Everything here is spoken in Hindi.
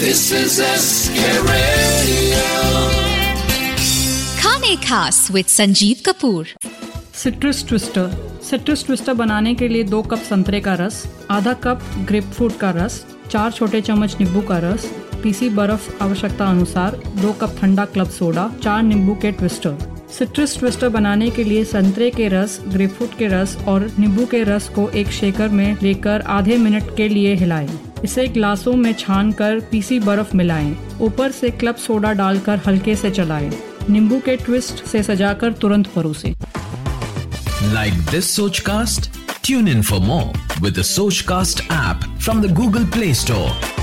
This is SK Radio. खाने खास with Sanjeev Kapoor citrus twister citrus twister बनाने के लिए दो कप संतरे का रस आधा कप ग्रेप फ्रूट का रस चार छोटे चम्मच नींबू का रस पीसी बर्फ़ आवश्यकता अनुसार दो कप ठंडा क्लब सोडा चार नींबू के ट्विस्टर सिट्रस ट्विस्टर बनाने के लिए संतरे के रस ग्रेपफ्रूट के रस और नींबू के रस को एक शेकर में लेकर आधे मिनट के लिए हिलाएँ। इसे ग्लासों में छान कर पीसी बर्फ़ मिलाएँ। ऊपर से क्लब सोडा डालकर हल्के से चलाएँ। नींबू के ट्विस्ट से सजाकर तुरंत परोसे लाइक दिस सोच cast tune in for more with cast app from the Google Play Store